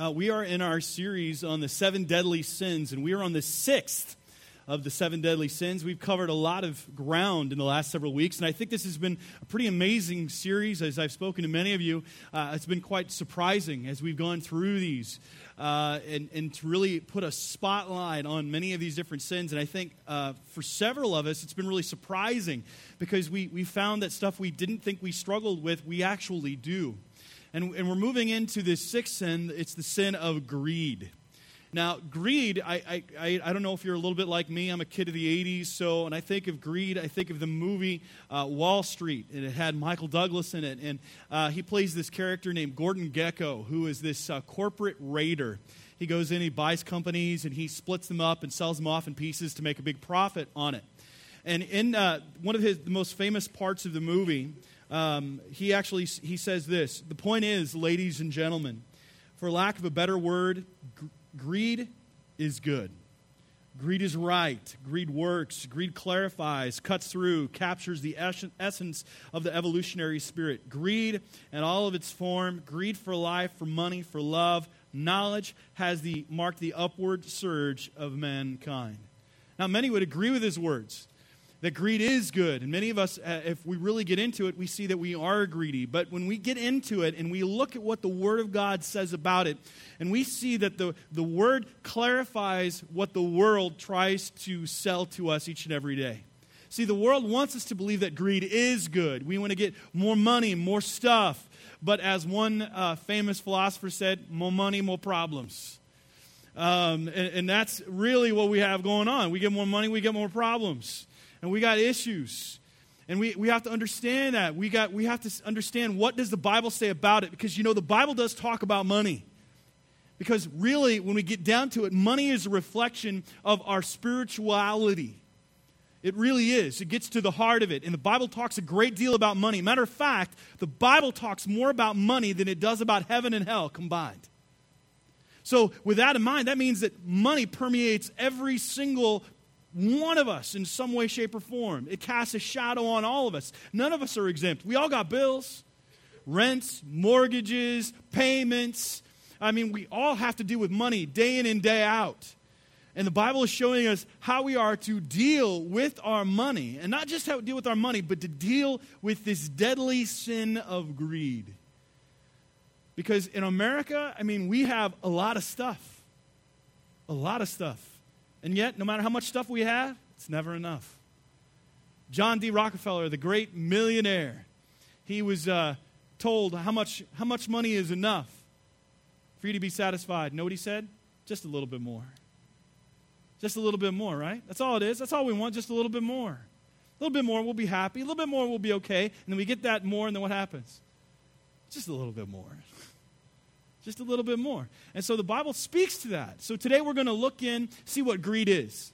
Uh, we are in our series on the seven deadly sins, and we are on the sixth of the seven deadly sins. We've covered a lot of ground in the last several weeks, and I think this has been a pretty amazing series. As I've spoken to many of you, uh, it's been quite surprising as we've gone through these uh, and, and to really put a spotlight on many of these different sins. And I think uh, for several of us, it's been really surprising because we, we found that stuff we didn't think we struggled with, we actually do. And, and we're moving into this sixth sin, it's the sin of greed. Now, greed, I, I, I don't know if you're a little bit like me. I'm a kid of the 80s, so when I think of greed, I think of the movie uh, Wall Street. And it had Michael Douglas in it. And uh, he plays this character named Gordon Gekko, who is this uh, corporate raider. He goes in, he buys companies, and he splits them up and sells them off in pieces to make a big profit on it. And in uh, one of his the most famous parts of the movie, um, he actually he says this the point is ladies and gentlemen for lack of a better word Greed is good. Greed is right. Greed works. Greed clarifies, cuts through, captures the essence of the evolutionary spirit. Greed and all of its form, greed for life, for money, for love, knowledge has the, marked the upward surge of mankind. Now, many would agree with his words that greed is good. And many of us, uh, if we really get into it, we see that we are greedy. But when we get into it and we look at what the Word of God says about it, and we see that the, the Word clarifies what the world tries to sell to us each and every day. See, the world wants us to believe that greed is good. We want to get more money, more stuff. But as one uh, famous philosopher said, more money, more problems. Um, and, and that's really what we have going on. We get more money, we get more problems and we got issues. And we, we have to understand that. We, got, we have to understand what does the Bible say about it because, you know, the Bible does talk about money. Because really, when we get down to it, money is a reflection of our spirituality. It really is. It gets to the heart of it. And the Bible talks a great deal about money. Matter of fact, the Bible talks more about money than it does about heaven and hell combined. So, with that in mind, that means that money permeates every single one of us in some way, shape, or form. It casts a shadow on all of us. None of us are exempt. We all got bills, rents, mortgages, payments. I mean, we all have to deal with money day in and day out. And the Bible is showing us how we are to deal with our money. And not just how to deal with our money, but to deal with this deadly sin of greed. Because in America, I mean, we have a lot of stuff. A lot of stuff. And yet, no matter how much stuff we have, it's never enough. John D. Rockefeller, the great millionaire, he was uh, told how much, how much money is enough for you to be satisfied. Know what he said? Just a little bit more. Just a little bit more, right? That's all it is. That's all we want, just a little bit more. A little bit more, we'll be happy. A little bit more, we'll be okay. And then we get that more, and then what happens? Just a little bit more. Just a little bit more. And so the Bible speaks to that. So today we're going to look in, see what greed is.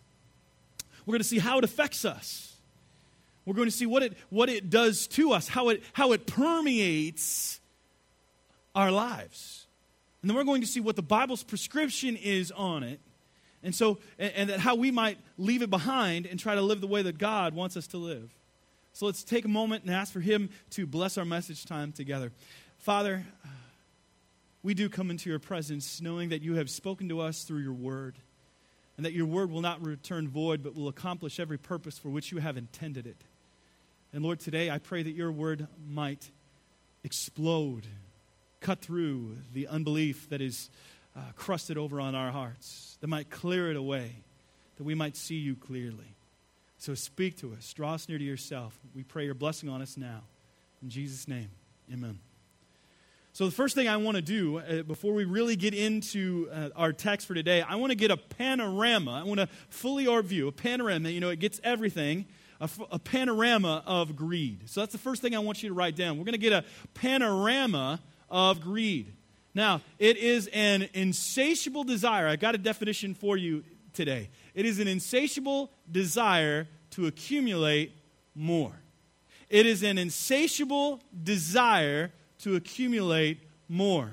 We're going to see how it affects us. We're going to see what it, what it does to us, how it, how it permeates our lives. And then we're going to see what the Bible's prescription is on it. And so, and, and that how we might leave it behind and try to live the way that God wants us to live. So let's take a moment and ask for Him to bless our message time together. Father, we do come into your presence knowing that you have spoken to us through your word and that your word will not return void but will accomplish every purpose for which you have intended it. And Lord, today I pray that your word might explode, cut through the unbelief that is uh, crusted over on our hearts, that might clear it away, that we might see you clearly. So speak to us, draw us near to yourself. We pray your blessing on us now. In Jesus' name, amen. So, the first thing I want to do uh, before we really get into uh, our text for today, I want to get a panorama. I want to fully overview a panorama. You know, it gets everything. A, a panorama of greed. So, that's the first thing I want you to write down. We're going to get a panorama of greed. Now, it is an insatiable desire. I got a definition for you today. It is an insatiable desire to accumulate more. It is an insatiable desire to accumulate more.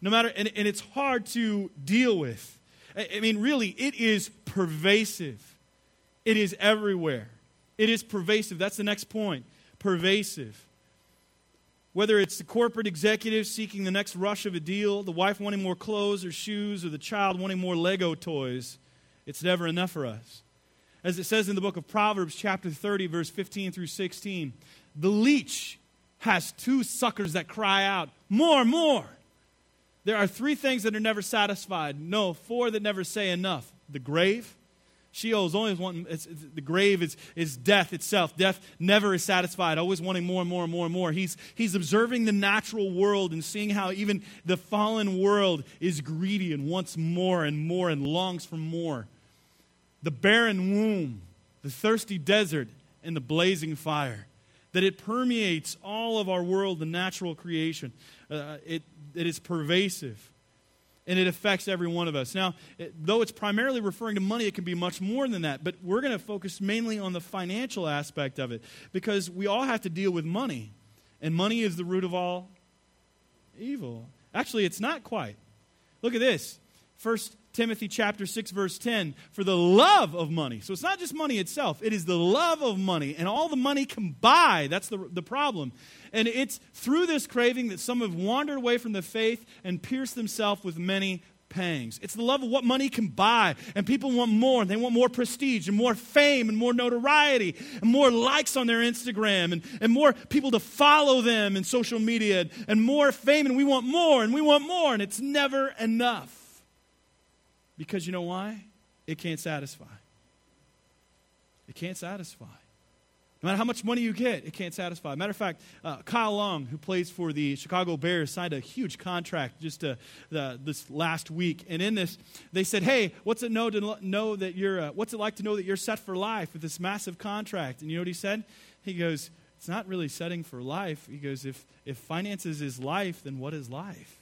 No matter, and, and it's hard to deal with. I, I mean, really, it is pervasive, it is everywhere. It is pervasive. That's the next point. Pervasive. Whether it's the corporate executive seeking the next rush of a deal, the wife wanting more clothes or shoes, or the child wanting more Lego toys, it's never enough for us. As it says in the book of Proverbs, chapter 30, verse 15 through 16, the leech has two suckers that cry out, More, more. There are three things that are never satisfied. No, four that never say enough the grave, Sheol is always wanting, the grave is, is death itself. Death never is satisfied, always wanting more and more and more and more. He's, he's observing the natural world and seeing how even the fallen world is greedy and wants more and more and longs for more. The barren womb, the thirsty desert, and the blazing fire. That it permeates all of our world, the natural creation. Uh, it, it is pervasive and it affects every one of us. Now, it, though it's primarily referring to money, it can be much more than that. But we're going to focus mainly on the financial aspect of it because we all have to deal with money, and money is the root of all evil. Actually, it's not quite. Look at this. First Timothy chapter 6 verse 10 for the love of money. So it's not just money itself, it is the love of money and all the money can buy. That's the, the problem. And it's through this craving that some have wandered away from the faith and pierced themselves with many pangs. It's the love of what money can buy. And people want more. And they want more prestige and more fame and more notoriety and more likes on their Instagram and, and more people to follow them in social media and, and more fame. And we want more and we want more. And it's never enough. Because you know why? It can't satisfy. It can't satisfy. No matter how much money you get, it can't satisfy. Matter of fact, uh, Kyle Long, who plays for the Chicago Bears, signed a huge contract just uh, this last week. And in this, they said, "Hey, what's it know to know that you're? Uh, what's it like to know that you're set for life with this massive contract?" And you know what he said? He goes, "It's not really setting for life." He goes, "If if finances is life, then what is life?"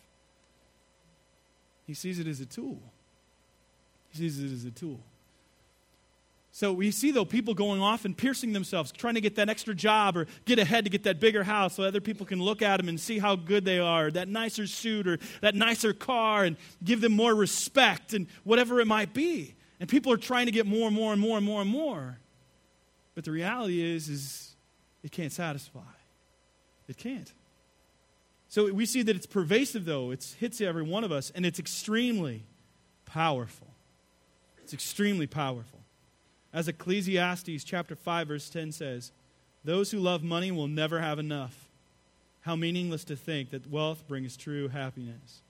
He sees it as a tool. He sees it as a tool. So we see, though, people going off and piercing themselves, trying to get that extra job or get ahead to get that bigger house so other people can look at them and see how good they are, that nicer suit or that nicer car, and give them more respect and whatever it might be. And people are trying to get more and more and more and more and more. But the reality is, is it can't satisfy. It can't. So we see that it's pervasive, though. It hits every one of us, and it's extremely powerful. It's extremely powerful. As Ecclesiastes chapter 5 verse 10 says, those who love money will never have enough. How meaningless to think that wealth brings true happiness.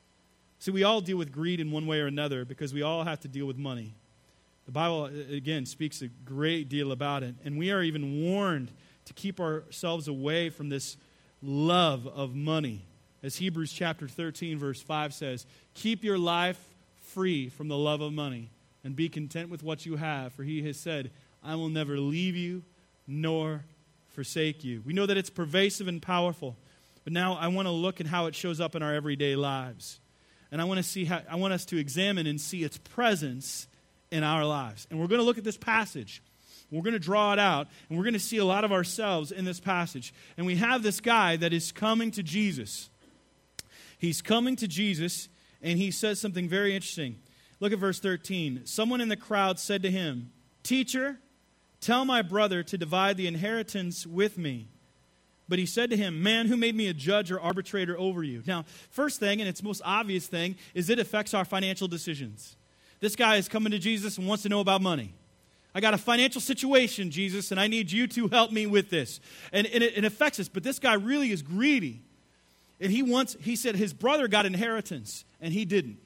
See, we all deal with greed in one way or another because we all have to deal with money. The Bible, uh, again, speaks a great deal about it. And we are even warned to keep ourselves away from this love of money. As Hebrews chapter 13, verse 5 says, Keep your life free from the love of money and be content with what you have, for he has said, I will never leave you nor forsake you. We know that it's pervasive and powerful, but now I want to look at how it shows up in our everyday lives. And I want to see how I want us to examine and see its presence in our lives. And we're going to look at this passage. We're going to draw it out, and we're going to see a lot of ourselves in this passage. And we have this guy that is coming to Jesus. He's coming to Jesus, and he says something very interesting. Look at verse 13. Someone in the crowd said to him, Teacher, tell my brother to divide the inheritance with me. But he said to him, Man, who made me a judge or arbitrator over you? Now, first thing, and its most obvious thing, is it affects our financial decisions. This guy is coming to Jesus and wants to know about money. I got a financial situation, Jesus, and I need you to help me with this. And, and it, it affects us, but this guy really is greedy. And he wants, he said his brother got inheritance, and he didn't.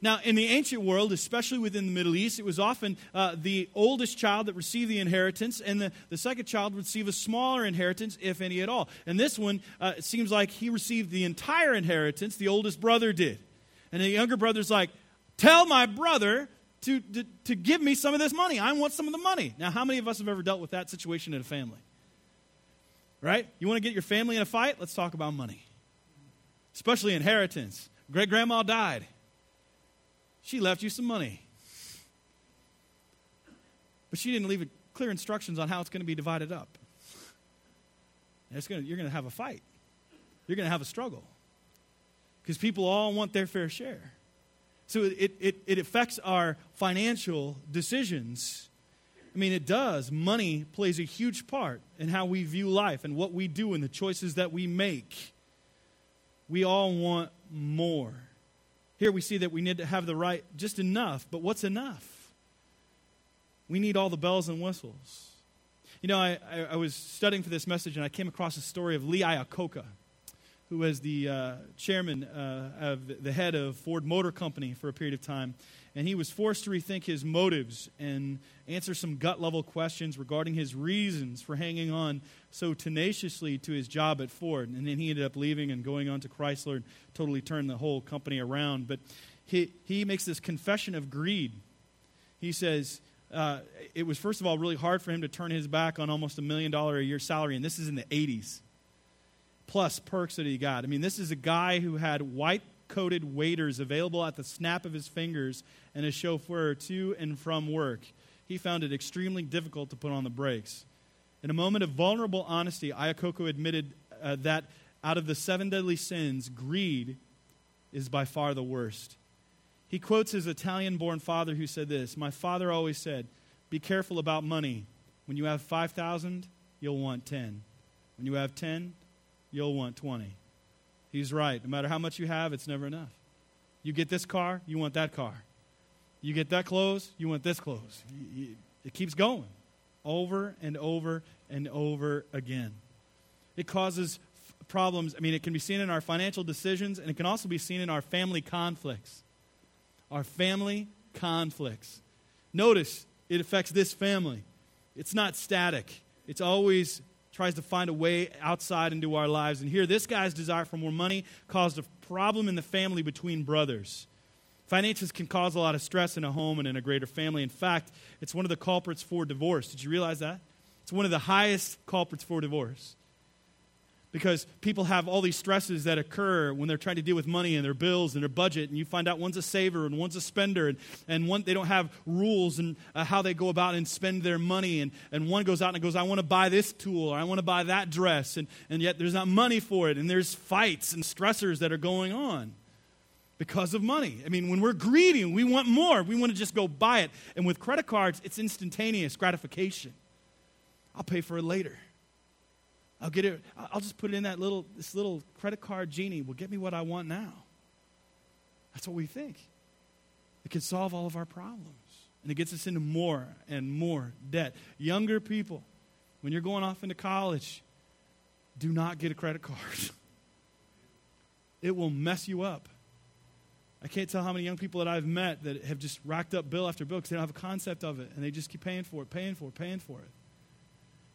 Now, in the ancient world, especially within the Middle East, it was often uh, the oldest child that received the inheritance, and the, the second child would receive a smaller inheritance, if any at all. And this one, uh, it seems like he received the entire inheritance, the oldest brother did. And the younger brother's like, Tell my brother to, to, to give me some of this money. I want some of the money. Now, how many of us have ever dealt with that situation in a family? Right? You want to get your family in a fight? Let's talk about money, especially inheritance. Great grandma died she left you some money. But she didn't leave clear instructions on how it's going to be divided up. Gonna, you're going to have a fight. You're going to have a struggle. Because people all want their fair share. So it, it, it affects our financial decisions. I mean, it does. Money plays a huge part in how we view life and what we do and the choices that we make. We all want more. Here we see that we need to have the right, just enough, but what's enough? We need all the bells and whistles. You know, I, I, I was studying for this message and I came across a story of Lee Iacocca, who was the uh, chairman uh, of the head of Ford Motor Company for a period of time and he was forced to rethink his motives and answer some gut level questions regarding his reasons for hanging on so tenaciously to his job at Ford. And then he ended up leaving and going on to Chrysler and totally turned the whole company around. But he, he makes this confession of greed. He says, uh, it was, first of all, really hard for him to turn his back on almost a million dollar a year salary, and this is in the 80s, plus perks that he got. I mean, this is a guy who had white coated waiters available at the snap of his fingers and a chauffeur to and from work. He found it extremely difficult to put on the brakes. In a moment of vulnerable honesty, Iacocca admitted uh, that out of the seven deadly sins, greed is by far the worst. He quotes his Italian born father who said this My father always said, Be careful about money. When you have 5,000, you'll want 10. When you have 10, you'll want 20. He's right. No matter how much you have, it's never enough. You get this car, you want that car. You get that clothes, you want this clothes. It keeps going over and over and over again. It causes problems. I mean, it can be seen in our financial decisions, and it can also be seen in our family conflicts. Our family conflicts. Notice it affects this family. It's not static, it's always tries to find a way outside into our lives. And here, this guy's desire for more money caused a problem in the family between brothers. Finances can cause a lot of stress in a home and in a greater family. In fact, it's one of the culprits for divorce. Did you realize that? It's one of the highest culprits for divorce because people have all these stresses that occur when they're trying to deal with money and their bills and their budget and you find out one's a saver and one's a spender and, and one they don't have rules and uh, how they go about and spend their money and, and one goes out and goes i want to buy this tool or i want to buy that dress and, and yet there's not money for it and there's fights and stressors that are going on because of money. I mean when we're greedy we want more. We want to just go buy it. And with credit cards it's instantaneous gratification. I'll pay for it later I'll get it. I'll just put it in that little this little credit card genie will get me what I want now. That's what we think. It can solve all of our problems. And it gets us into more and more debt. Younger people, when you're going off into college, do not get a credit card. it will mess you up. I can't tell how many young people that I've met that have just racked up bill after bill because they don't have a concept of it and they just keep paying for it, paying for it, paying for it.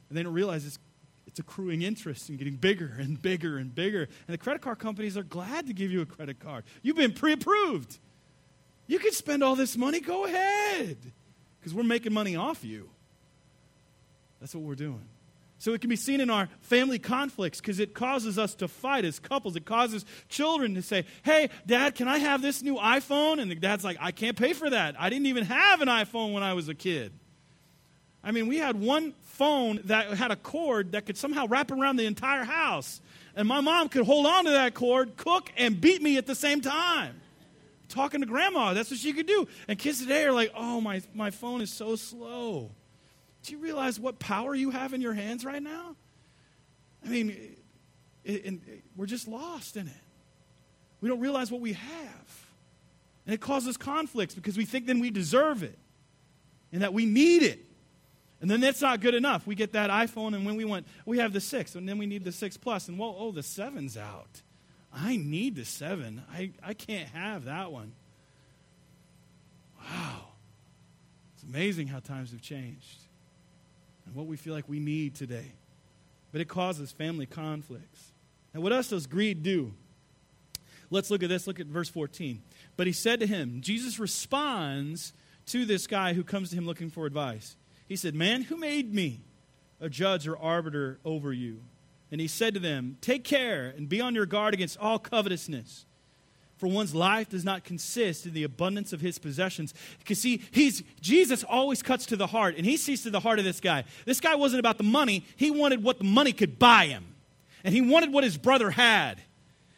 And they don't realize it's it's accruing interest and getting bigger and bigger and bigger. And the credit card companies are glad to give you a credit card. You've been pre approved. You can spend all this money, go ahead. Because we're making money off you. That's what we're doing. So it can be seen in our family conflicts because it causes us to fight as couples. It causes children to say, Hey, dad, can I have this new iPhone? And the dad's like, I can't pay for that. I didn't even have an iPhone when I was a kid. I mean, we had one phone that had a cord that could somehow wrap around the entire house. And my mom could hold on to that cord, cook, and beat me at the same time. Talking to grandma, that's what she could do. And kids today are like, oh, my, my phone is so slow. Do you realize what power you have in your hands right now? I mean, it, it, it, we're just lost in it. We don't realize what we have. And it causes conflicts because we think then we deserve it and that we need it. And then that's not good enough. We get that iPhone, and when we want, we have the six, and then we need the six plus, and whoa, oh, the seven's out. I need the seven. I, I can't have that one. Wow. It's amazing how times have changed and what we feel like we need today. But it causes family conflicts. Now, what else does greed do? Let's look at this. Look at verse 14. But he said to him, Jesus responds to this guy who comes to him looking for advice. He said, Man, who made me a judge or arbiter over you? And he said to them, Take care and be on your guard against all covetousness. For one's life does not consist in the abundance of his possessions. Because see, he's Jesus always cuts to the heart, and he sees to the heart of this guy. This guy wasn't about the money, he wanted what the money could buy him. And he wanted what his brother had.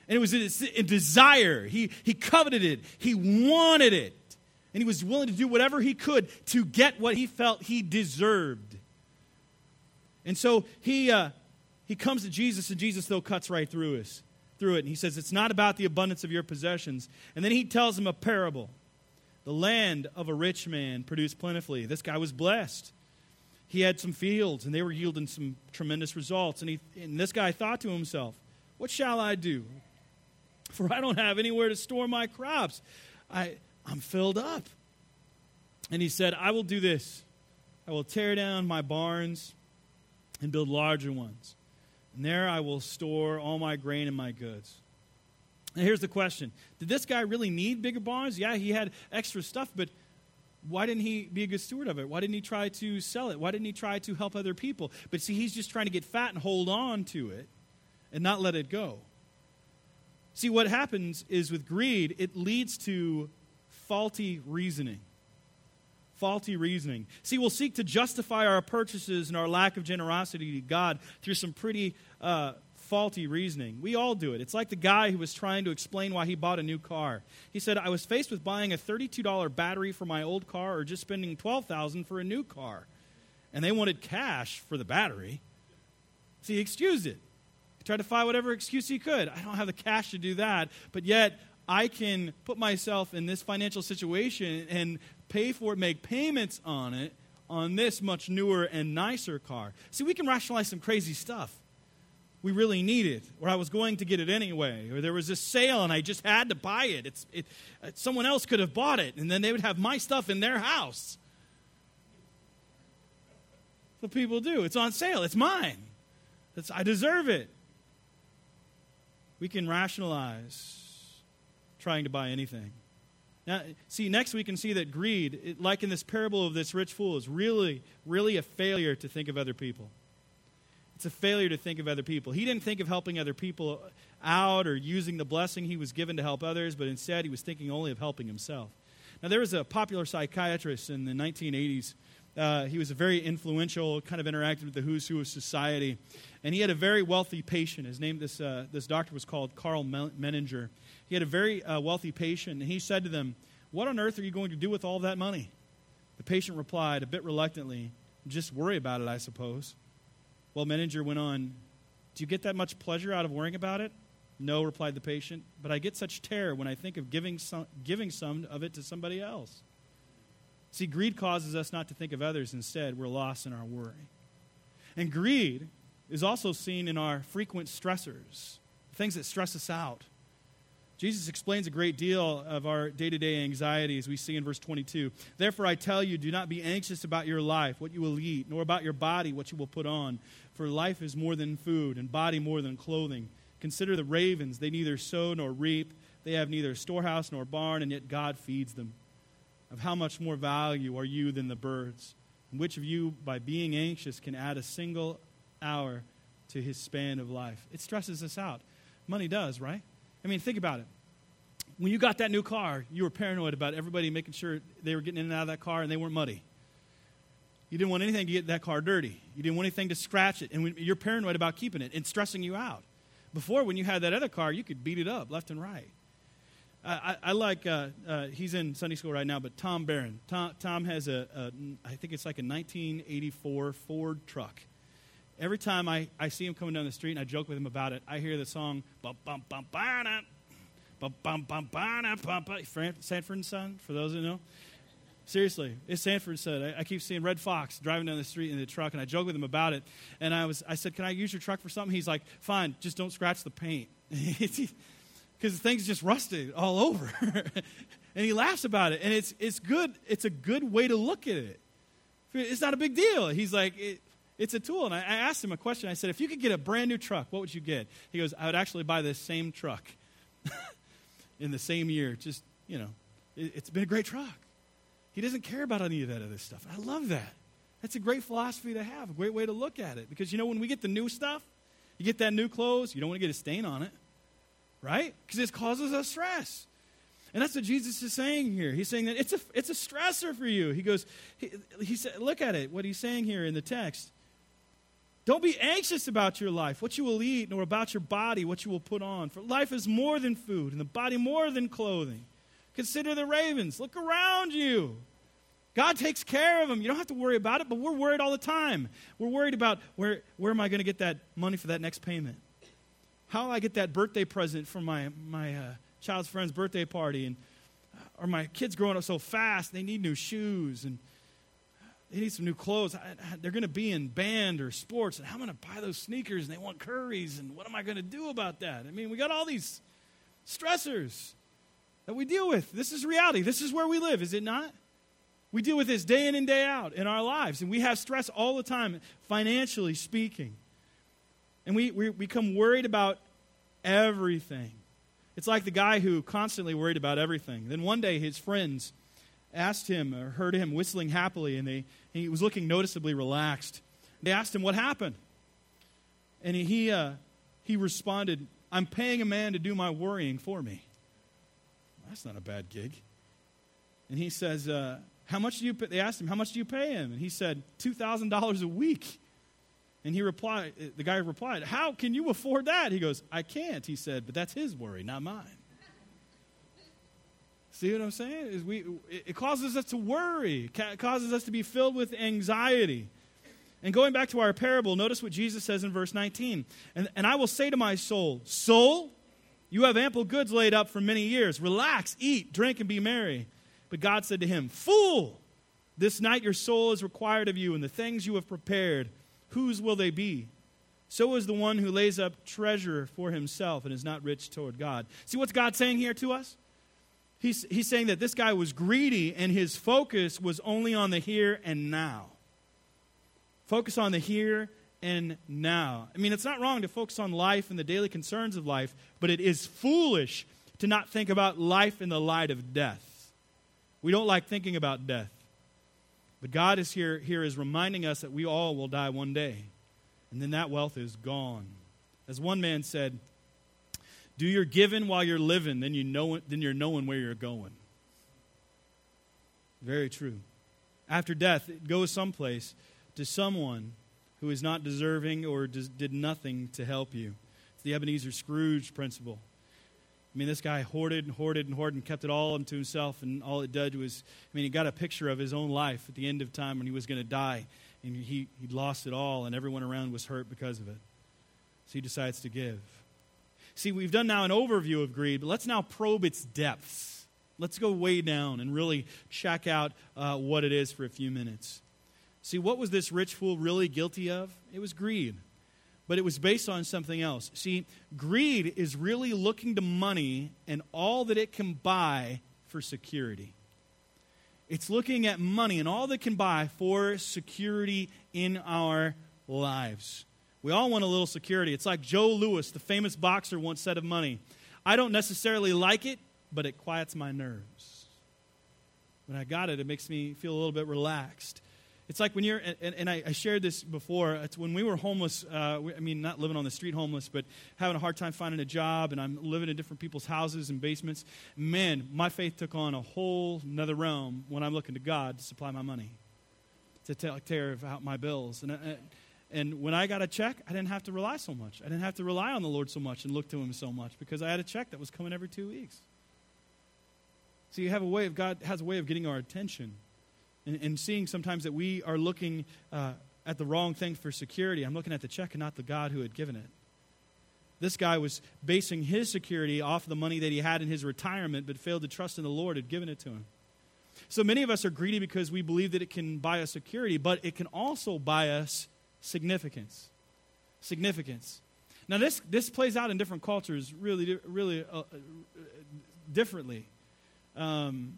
And it was a, a desire. He, he coveted it. He wanted it. And he was willing to do whatever he could to get what he felt he deserved. And so he, uh, he comes to Jesus, and Jesus, though, cuts right through, us, through it. And he says, It's not about the abundance of your possessions. And then he tells him a parable. The land of a rich man produced plentifully. This guy was blessed. He had some fields, and they were yielding some tremendous results. And, he, and this guy thought to himself, What shall I do? For I don't have anywhere to store my crops. I, I'm filled up. And he said, I will do this I will tear down my barns and build larger ones. And there I will store all my grain and my goods. And here's the question Did this guy really need bigger barns? Yeah, he had extra stuff, but why didn't he be a good steward of it? Why didn't he try to sell it? Why didn't he try to help other people? But see, he's just trying to get fat and hold on to it and not let it go. See, what happens is with greed, it leads to faulty reasoning. Faulty reasoning. See, we'll seek to justify our purchases and our lack of generosity to God through some pretty uh, faulty reasoning. We all do it. It's like the guy who was trying to explain why he bought a new car. He said, "I was faced with buying a $32 battery for my old car or just spending 12,000 for a new car." And they wanted cash for the battery. So he excused it. He tried to find whatever excuse he could. I don't have the cash to do that, but yet I can put myself in this financial situation and pay for it, make payments on it on this much newer and nicer car. See, we can rationalize some crazy stuff. We really need it, or I was going to get it anyway, or there was a sale and I just had to buy it. It's, it uh, someone else could have bought it, and then they would have my stuff in their house. That's what people do. It's on sale. It's mine. I deserve it. We can rationalize trying to buy anything. Now, see, next we can see that greed, like in this parable of this rich fool, is really, really a failure to think of other people. It's a failure to think of other people. He didn't think of helping other people out or using the blessing he was given to help others, but instead he was thinking only of helping himself. Now, there was a popular psychiatrist in the 1980s. Uh, he was a very influential, kind of interacted with the who's who of society. And he had a very wealthy patient. His name, this, uh, this doctor was called Karl Menninger. He had a very uh, wealthy patient, and he said to them, What on earth are you going to do with all that money? The patient replied, a bit reluctantly, Just worry about it, I suppose. Well, Menninger went on, Do you get that much pleasure out of worrying about it? No, replied the patient, but I get such terror when I think of giving some, giving some of it to somebody else. See, greed causes us not to think of others. Instead, we're lost in our worry. And greed is also seen in our frequent stressors, things that stress us out. Jesus explains a great deal of our day to day anxieties we see in verse 22. Therefore, I tell you, do not be anxious about your life, what you will eat, nor about your body, what you will put on. For life is more than food, and body more than clothing. Consider the ravens. They neither sow nor reap, they have neither storehouse nor barn, and yet God feeds them. Of how much more value are you than the birds? And which of you, by being anxious, can add a single hour to his span of life? It stresses us out. Money does, right? I mean, think about it. When you got that new car, you were paranoid about everybody making sure they were getting in and out of that car and they weren't muddy. You didn't want anything to get that car dirty. You didn't want anything to scratch it. And you're paranoid about keeping it and stressing you out. Before, when you had that other car, you could beat it up left and right. I, I, like, uh, uh, he's in Sunday school right now, but Tom Barron. Tom, Tom has a, a, I think it's like a 1984 Ford truck every time I, I see him coming down the street and I joke with him about it, I hear the song, Sanford and Son, for those who know. Seriously, it's Sanford said. I, I, keep seeing Redd Foxx driving down the street in the truck, and I joke with him about it. And I was, I said, "Can I use your truck for something?" He's like, "Fine, just don't scratch the paint, because the thing's just rusted all over." and he laughs about it, and it's it's good. It's a good way to look at it. It's not a big deal. He's like, it, it's a tool. And I, I asked him a question. I said, if you could get a brand new truck, what would you get? He goes, I would actually buy this same truck in the same year. Just, you know, it, it's been a great truck. He doesn't care about any of that other stuff. I love that. That's a great philosophy to have, a great way to look at it. Because, you know, when we get the new stuff, you get that new clothes, you don't want to get a stain on it, right? Because it causes us stress. And that's what Jesus is saying here. He's saying that it's a, it's a stressor for you. He goes, he, he said, look at it, what he's saying here in the text. Don't be anxious about your life, what you will eat, nor about your body, what you will put on. For life is more than food, and the body more than clothing. Consider the ravens. Look around you. God takes care of them. You don't have to worry about it, but we're worried all the time. We're worried about where, where am I going to get that money for that next payment? How will I get that birthday present for my, my uh, child's friend's birthday party? And, uh, or my kids growing up so fast, they need new shoes and they need some new clothes. I, I, they're going to be in band or sports, and am going to buy those sneakers? And they want curries, and what am I going to do about that? I mean, we got all these stressors that we deal with. This is reality. This is where we live, is it not? We deal with this day in and day out in our lives, and we have stress all the time, financially speaking. And we, we become worried about everything. It's like the guy who constantly worried about everything. Then one day his friends asked him or heard him whistling happily, and they, he was looking noticeably relaxed. They asked him what happened. And he, uh, he responded, I'm paying a man to do my worrying for me. That's not a bad gig. And he says, uh, how much do you pay? They asked him, How much do you pay him? And he said, $2,000 a week. And he replied, the guy replied, How can you afford that? He goes, I can't, he said, but that's his worry, not mine. See what I'm saying? Is we, it causes us to worry, it causes us to be filled with anxiety. And going back to our parable, notice what Jesus says in verse 19. And, and I will say to my soul, Soul, you have ample goods laid up for many years. Relax, eat, drink, and be merry. But God said to him, Fool, this night your soul is required of you, and the things you have prepared, whose will they be? So is the one who lays up treasure for himself and is not rich toward God. See what's God saying here to us? He's, he's saying that this guy was greedy and his focus was only on the here and now. Focus on the here and now. I mean, it's not wrong to focus on life and the daily concerns of life, but it is foolish to not think about life in the light of death. We don't like thinking about death. But God is here, here is reminding us that we all will die one day. And then that wealth is gone. As one man said, do your giving while you're living, then, you know, then you're knowing where you're going. Very true. After death, it goes someplace to someone who is not deserving or did nothing to help you. It's the Ebenezer Scrooge principle. I mean, this guy hoarded and hoarded and hoarded and kept it all unto himself, and all it did was, I mean, he got a picture of his own life at the end of time when he was going to die, and he, he'd lost it all, and everyone around was hurt because of it. So he decides to give. See, we've done now an overview of greed, but let's now probe its depths. Let's go way down and really check out uh, what it is for a few minutes. See, what was this rich fool really guilty of? It was greed but it was based on something else. See, greed is really looking to money and all that it can buy for security. It's looking at money and all that can buy for security in our lives. We all want a little security. It's like Joe Louis, the famous boxer, once said of money I don't necessarily like it, but it quiets my nerves. When I got it, it makes me feel a little bit relaxed. It's like when you're, and, and I, I, shared this before, it's when we were homeless, uh, we, I mean, not living on the street homeless, but having a hard time finding a job, and I'm living in different people's houses and basements. Man, my faith took on a whole another realm when I'm looking to God to supply my money, to take care of out my bills. And, uh, and when I got a check, I didn't have to rely so much. I didn't have to rely on the Lord so much and look to Him so much because I had a check that was coming every two weeks. So you have a way of, God has a way of getting our attention and, and seeing sometimes that we are looking uh, at the wrong thing for security. I'm looking at the check and not the God who had given it. This guy was basing his security off the money that he had in his retirement, but failed to trust in the Lord had given it to him. So many of us are greedy because we believe that it can buy us security, but it can also buy us significance. Significance. Now, this, this plays out in different cultures really, really uh, uh, differently. Um,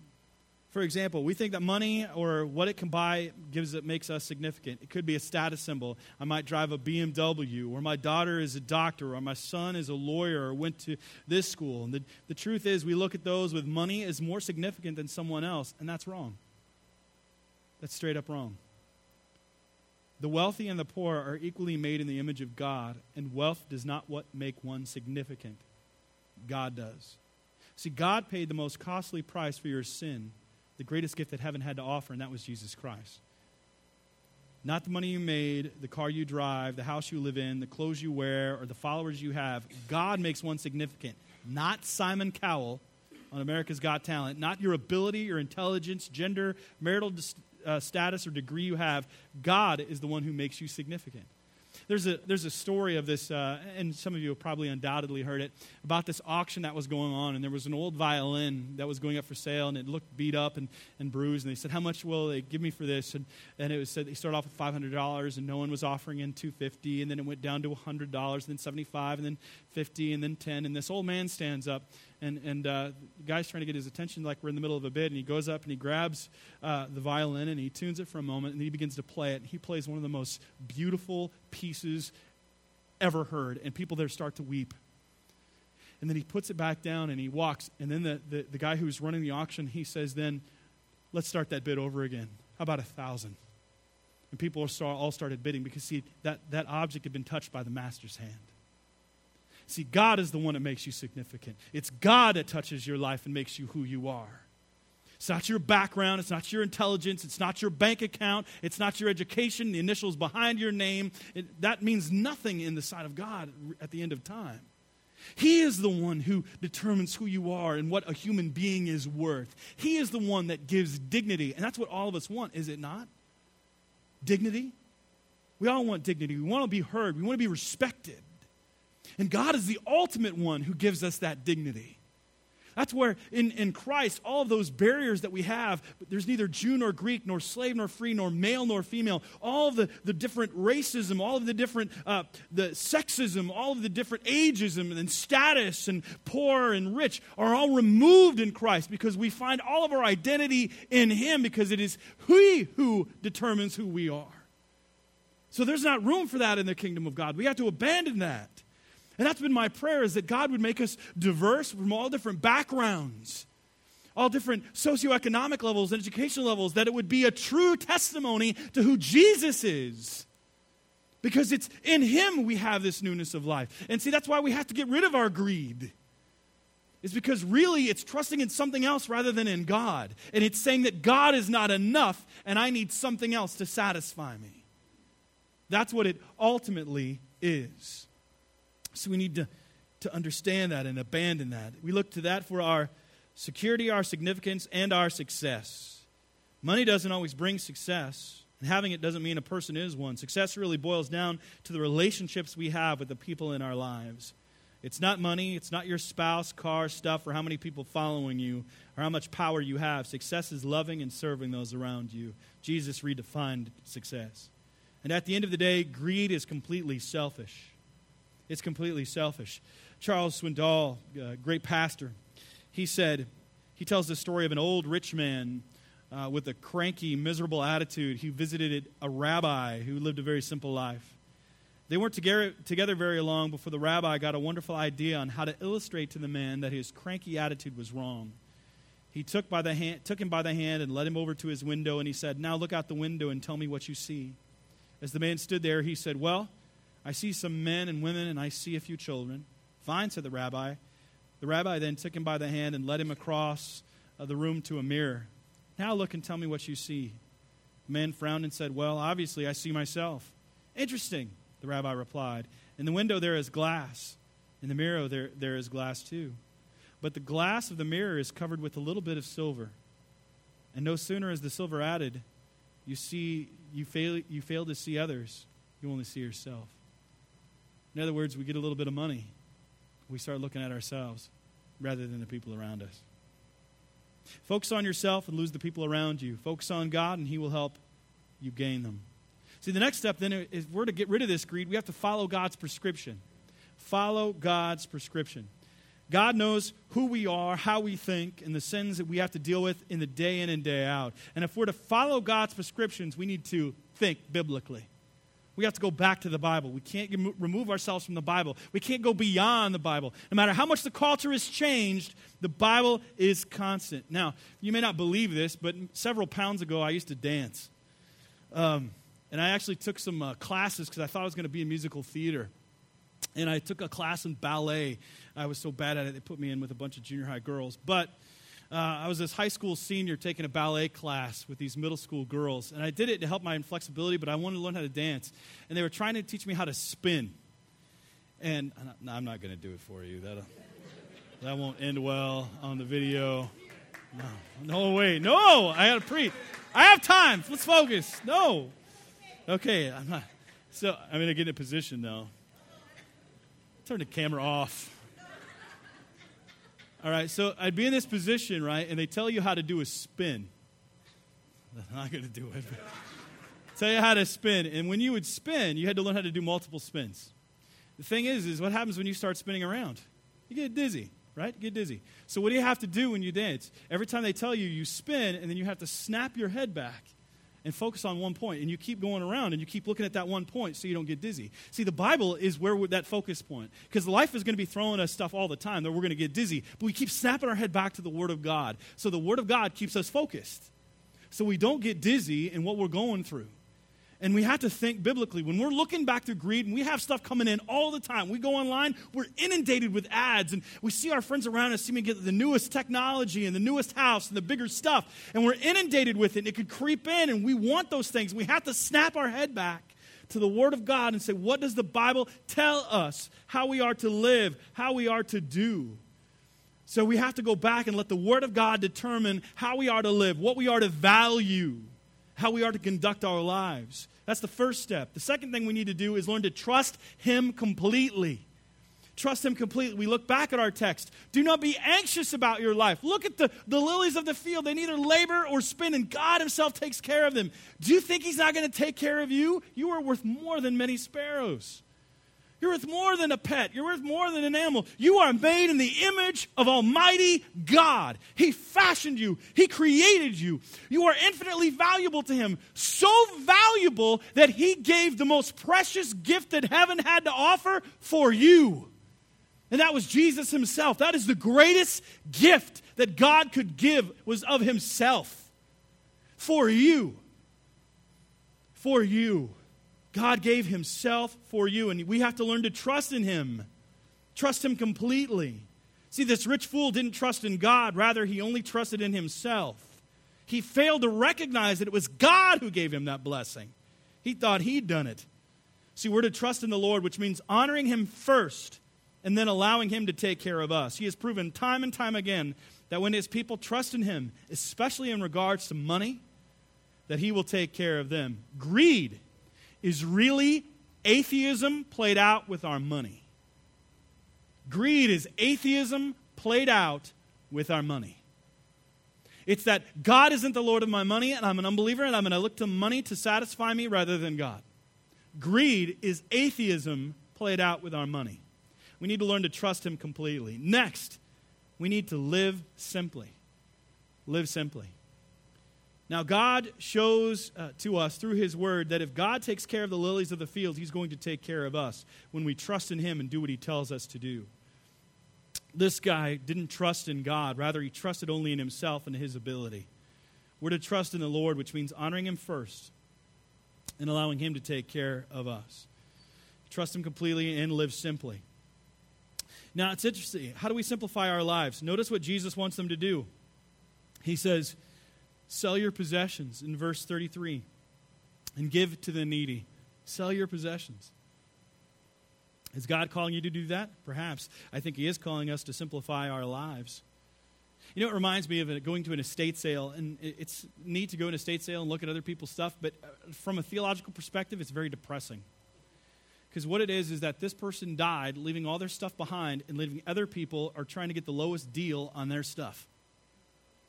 for example, we think that money or what it can buy gives it makes us significant. It could be a status symbol. I might drive a BMW, or my daughter is a doctor, or my son is a lawyer, or went to this school. And the, the truth is, we look at those with money as more significant than someone else, and that's wrong. That's straight up wrong. The wealthy and the poor are equally made in the image of God, and wealth does not what make one significant. God does. See, God paid the most costly price for your sin the greatest gift that heaven had to offer, and that was Jesus Christ. Not the money you made, the car you drive, the house you live in, the clothes you wear, or the followers you have. God makes one significant. Not Simon Cowell, on America's Got Talent, not your ability, your intelligence, gender, marital uh, status, or degree you have. God is the one who makes you significant. There's a, there's a story of this, uh, and some of you have probably undoubtedly heard it, about this auction that was going on. And there was an old violin that was going up for sale, and it looked beat up and, and bruised. And they said, How much will they give me for this? And, and it was said they started off with $500, and no one was offering in 250 And then it went down to $100, and then 75 and then 50 and then 10 And this old man stands up and, and uh, the guy's trying to get his attention like we're in the middle of a bid, and he goes up and he grabs uh, the violin and he tunes it for a moment, and he begins to play it. And he plays one of the most beautiful pieces ever heard, and people there start to weep. And then he puts it back down and he walks, and then the, the, the guy who's running the auction, he says, then, let's start that bid over again. How about a thousand? And people all started bidding because, see, that, that object had been touched by the master's hand. See, God is the one that makes you significant. It's God that touches your life and makes you who you are. It's not your background, it's not your intelligence, it's not your bank account, it's not your education, the initials behind your name. It, that means nothing in the sight of God at the end of time. He is the one who determines who you are and what a human being is worth. He is the one that gives dignity. And that's what all of us want, is it not? Dignity? We all want dignity. We want to be heard. We want to be respected. And God is the ultimate one who gives us that dignity. That's where in, in Christ, all of those barriers that we have, there's neither Jew nor Greek, nor slave nor free, nor male nor female, all the, the different racism, all of the different uh, the sexism, all of the different ageism and status and poor and rich are all removed in Christ because we find all of our identity in Him because it is He who determines who we are. So there's not room for that in the kingdom of God. We have to abandon that. And that's been my prayer is that God would make us diverse from all different backgrounds, all different socioeconomic levels and educational levels, that it would be a true testimony to who Jesus is. Because it's in Him we have this newness of life. And see, that's why we have to get rid of our greed. Is because really it's trusting in something else rather than in God. And it's saying that God is not enough and I need something else to satisfy me. That's what it ultimately is. So we need to, to understand that and abandon that. We look to that for our security, our significance, and our success. Money doesn't always bring success, and having it doesn't mean a person is one. Success really boils down to the relationships we have with the people in our lives. It's not money, it's not your spouse, car, stuff, or how many people following you, or how much power you have. Success is loving and serving those around you. Jesus redefined success. And at the end of the day, greed is completely selfish. It's completely selfish. Charles Swindoll, great pastor, he said, he tells the story of an old rich man uh, with a cranky, miserable attitude. He visited a rabbi who lived a very simple life. They weren't together, together very long before the rabbi got a wonderful idea on how to illustrate to the man that his cranky attitude was wrong. He took, by the hand, took him by the hand and led him over to his window, and he said, Now look out the window and tell me what you see. As the man stood there, he said, Well, I see some men and women, and I see a few children. Fine, said the rabbi. The rabbi then took him by the hand and led him across uh, the room to a mirror. Now look and tell me what you see. The man frowned and said, Well, obviously, I see myself. Interesting, the rabbi replied. In the window there is glass. In the mirror there, there is glass too. But the glass of the mirror is covered with a little bit of silver. And no sooner is the silver added, you see you fail, you fail to see others, you only see yourself. In other words, we get a little bit of money. We start looking at ourselves rather than the people around us. Focus on yourself and lose the people around you. Focus on God, and He will help you gain them. See, the next step then is we're to get rid of this greed, we have to follow God's prescription. Follow God's prescription. God knows who we are, how we think, and the sins that we have to deal with in the day in and day out. And if we're to follow God's prescriptions, we need to think biblically. We have to go back to the Bible. We can't remove ourselves from the Bible. We can't go beyond the Bible. No matter how much the culture has changed, the Bible is constant. Now, you may not believe this, but several pounds ago, I used to dance. Um, and I actually took some uh, classes because I thought I was going to be in musical theater. And I took a class in ballet. I was so bad at it, they put me in with a bunch of junior high girls. But uh, I was this high school senior taking a ballet class with these middle school girls. And I did it to help my inflexibility, but I wanted to learn how to dance. And they were trying to teach me how to spin. And no, I'm not going to do it for you. That'll, That won't end well on the video. No, no, wait, no! I got to preach. I have time. Let's focus. No. Okay, I'm not. So I'm going to get in a position now. Turn the camera off. All right, so I'd be in this position, right, and they tell you how to do a spin. I'm not going to do it. tell you how to spin, and when you would spin, you had to learn how to do multiple spins. The thing is, is what happens when you start spinning around? You get dizzy right? You Get dizzy. So, what do you have to do when you dance? Every time they tell you, you spin, and then you have to snap your head back and focus on one. And you keep going around and you keep looking at that one point so you don't get dizzy. See, the Bible is where that focus point. Because life is going to be throwing us stuff all the time that we're going to get dizzy. But we keep snapping our head back to the Word of God. So, the Word of God keeps us focused. So, we don't get dizzy in what we're going through. And we have to think biblically. When we're looking back through greed and we have stuff coming in all the time, we go online, we're inundated with ads, and we see our friends around us seem to get the newest technology and the newest house and the bigger stuff, and we're inundated with it. And it could creep in, and we want those things. We have to snap our head back to the Word of God and say, what does the Bible tell us how we are to live, how we are to do? So we have to go back and let the Word of God determine how we are to live, what we are to value how we are to conduct our lives. That's the first step. The second thing we need to do is learn to trust Him completely. Trust Him completely. We look back at our text. Do not be anxious about your life. Look at the, the lilies of the field. They neither labor or spin, and God Himself takes care of them. Do you think He's not going to take care of you? You are worth more than many sparrows. You're worth more than a pet. You're worth more than an animal. You are made in the image of Almighty God. He fashioned you, He created you. You are infinitely valuable to Him. So valuable that He gave the most precious gift that heaven had to offer for you. And that was Jesus Himself. That is the greatest gift that God could give was of Himself for you. For you. God gave Himself for you, and we have to learn to trust in Him. Trust Him completely. See, this rich fool didn't trust in God, rather, he only trusted in himself. He failed to recognize that it was God who gave him that blessing. He thought he'd done it. See, we're to trust in the Lord, which means honoring Him first and then allowing Him to take care of us. He has proven time and time again that when His people trust in Him, especially in regards to money, that He will take care of them. Greed is really atheism played out with our money. Greed is atheism played out with our money. It's that God isn't the Lord of my money, and I'm an unbeliever, and I'm going to look to money to satisfy me rather than God. Greed is atheism played out with our money. We need to learn to trust Him completely. Next, we need to live simply. Live simply. Now, God shows uh, to us through His Word that if God takes care of the lilies of the field, He's going to take care of us when we trust in Him and do what He tells us to do. This guy didn't trust in God, rather, he trusted only in himself and his ability. We're to trust in the Lord, which means honoring Him first and allowing Him to take care of us. Trust Him completely and live simply. Now, it's interesting. How do we simplify our lives? Notice what Jesus wants them to do. He says, Sell your possessions in verse 33 and give to the needy. Sell your possessions. Is God calling you to do that? Perhaps. I think He is calling us to simplify our lives. You know, it reminds me of going to an estate sale, and it's neat to go to an estate sale and look at other people's stuff, but uh, from a theological perspective, it's very depressing. Because what it is is that this person died, leaving all their stuff behind, and leaving other people are trying to get the lowest deal on their stuff.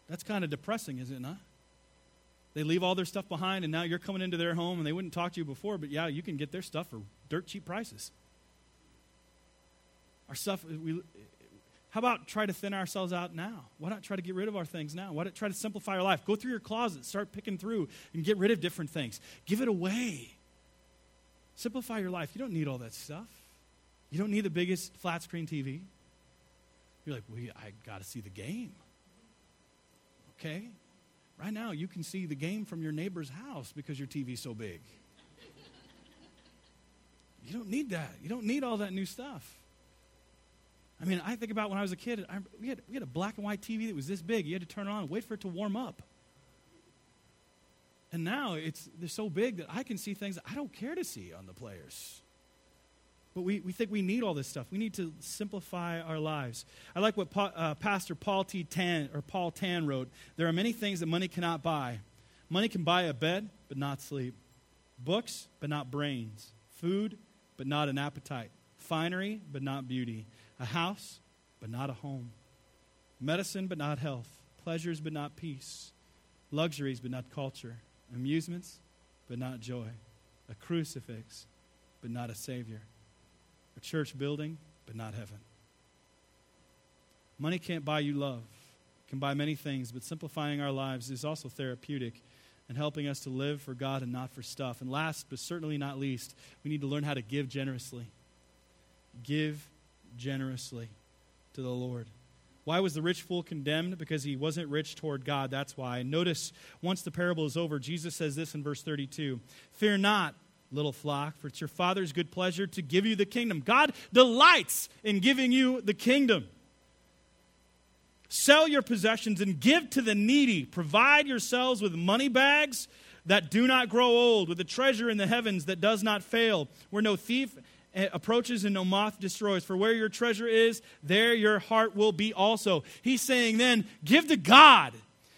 That's kind of depressing, is it not? They leave all their stuff behind, and now you're coming into their home, and they wouldn't talk to you before, but yeah, you can get their stuff for dirt cheap prices. Our stuff, we, how about try to thin ourselves out now? Why not try to get rid of our things now? Why not try to simplify our life? Go through your closet, start picking through, and get rid of different things. Give it away. Simplify your life. You don't need all that stuff. You don't need the biggest flat screen TV. You're like, well, I got to see the game. Okay? Right now, you can see the game from your neighbor's house because your TV's so big. You don't need that. You don't need all that new stuff. I mean, I think about when I was a kid, I, we, had, we had a black and white TV that was this big. You had to turn it on and wait for it to warm up. And now it's, they're so big that I can see things I don't care to see on the players. But we, we think we need all this stuff. We need to simplify our lives. I like what pa- uh, Pastor Paul T. Tan or Paul Tan wrote. There are many things that money cannot buy. Money can buy a bed, but not sleep. Books, but not brains. Food, but not an appetite. Finery, but not beauty. A house, but not a home. Medicine, but not health. Pleasures, but not peace. Luxuries, but not culture. Amusements, but not joy. A crucifix, but not a Savior a church building, but not heaven. Money can't buy you love, it can buy many things, but simplifying our lives is also therapeutic and helping us to live for God and not for stuff. And last, but certainly not least, we need to learn how to give generously. Give generously to the Lord. Why was the rich fool condemned? Because he wasn't rich toward God. That's why. Notice, once the parable is over, Jesus says this in verse 32 Fear not little flock, for it's your Father's good pleasure to give you the kingdom. God delights in giving you the kingdom. Sell your possessions and give to the needy. Provide yourselves with money bags that do not grow old, with a treasure in the heavens that does not fail, where no thief approaches and no moth destroys. For where your treasure is, there your heart will be also. He's saying then, give to God,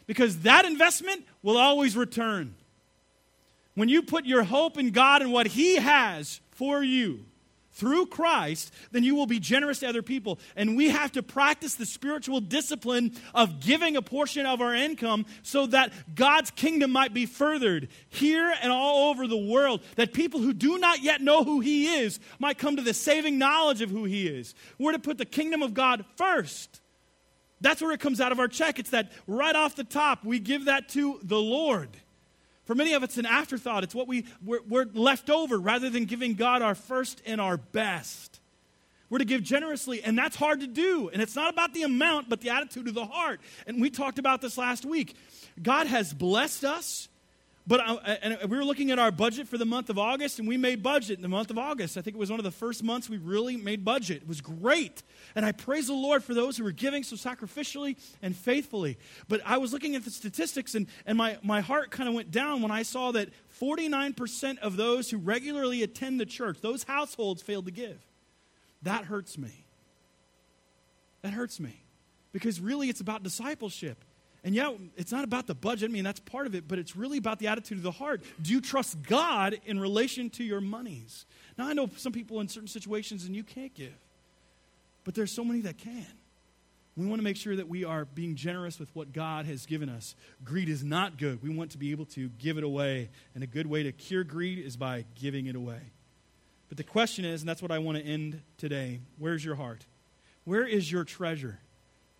because that investment will always return. When you put your hope in God and what He has for you through Christ, then you will be generous to other people. And we have to practice the spiritual discipline of giving a portion of our income so that God's kingdom might be furthered here and all over the world. That people who do not yet know who He is might come to the saving knowledge of who He is. We're to put the kingdom of God first. That's where it comes out of our check. It's that right off the top, we give that to the Lord. For many of us, it's an afterthought. It's what we, we're, we're left over rather than giving God our first and our best. We're to give generously, and that's hard to do. And it's not about the amount, but the attitude of the heart. And we talked about this last week. God has blessed us but uh, and we were looking at our budget for the month of August, and we made budget in the month of August. I think it was one of the first months we really made budget. It was great. And I praise the Lord for those who were giving so sacrificially and faithfully. But I was looking at the statistics, and, and my, my heart kind of went down when I saw that 49% of those who regularly attend the church, those households, failed to give. That hurts me. That hurts me. Because really, it's about discipleship. And yeah, it's not about the budget. I mean, that's part of it, but it's really about the attitude of the heart. Do you trust God in relation to your monies? Now, I know some people in certain situations and you can't give, but there's so many that can. We want to make sure that we are being generous with what God has given us. Greed is not good. We want to be able to give it away. And a good way to cure greed is by giving it away. But the question is, and that's what I want to end today where's your heart? Where is your treasure?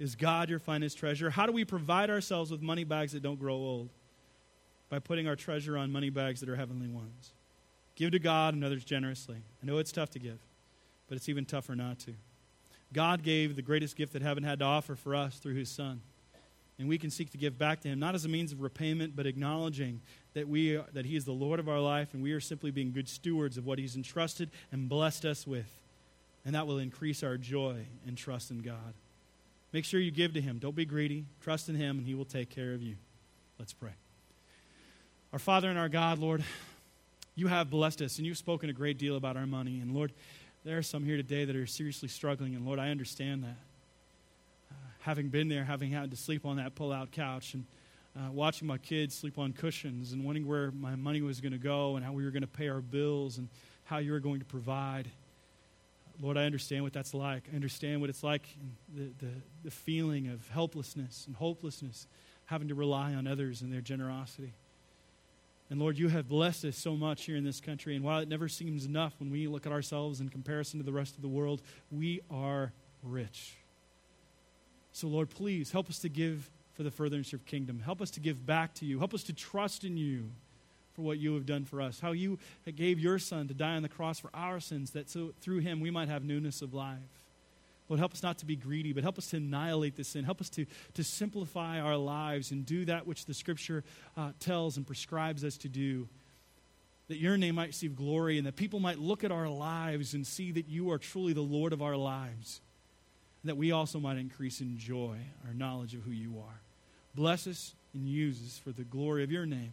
Is God your finest treasure? How do we provide ourselves with money bags that don't grow old? By putting our treasure on money bags that are heavenly ones. Give to God and others generously. I know it's tough to give, but it's even tougher not to. God gave the greatest gift that heaven had to offer for us through his Son. And we can seek to give back to him, not as a means of repayment, but acknowledging that, we are, that he is the Lord of our life and we are simply being good stewards of what he's entrusted and blessed us with. And that will increase our joy and trust in God. Make sure you give to Him. Don't be greedy. Trust in Him, and He will take care of you. Let's pray. Our Father and our God, Lord, you have blessed us, and you've spoken a great deal about our money. And Lord, there are some here today that are seriously struggling, and Lord, I understand that. Uh, having been there, having had to sleep on that pull out couch, and uh, watching my kids sleep on cushions, and wondering where my money was going to go, and how we were going to pay our bills, and how you were going to provide. Lord, I understand what that's like. I understand what it's like the, the, the feeling of helplessness and hopelessness, having to rely on others and their generosity. And Lord, you have blessed us so much here in this country. And while it never seems enough when we look at ourselves in comparison to the rest of the world, we are rich. So, Lord, please help us to give for the furtherance of kingdom. Help us to give back to you. Help us to trust in you for what you have done for us, how you gave your Son to die on the cross for our sins, that so through him we might have newness of life. Lord, help us not to be greedy, but help us to annihilate the sin. Help us to, to simplify our lives and do that which the Scripture uh, tells and prescribes us to do. That your name might receive glory and that people might look at our lives and see that you are truly the Lord of our lives. That we also might increase in joy our knowledge of who you are. Bless us and use us for the glory of your name.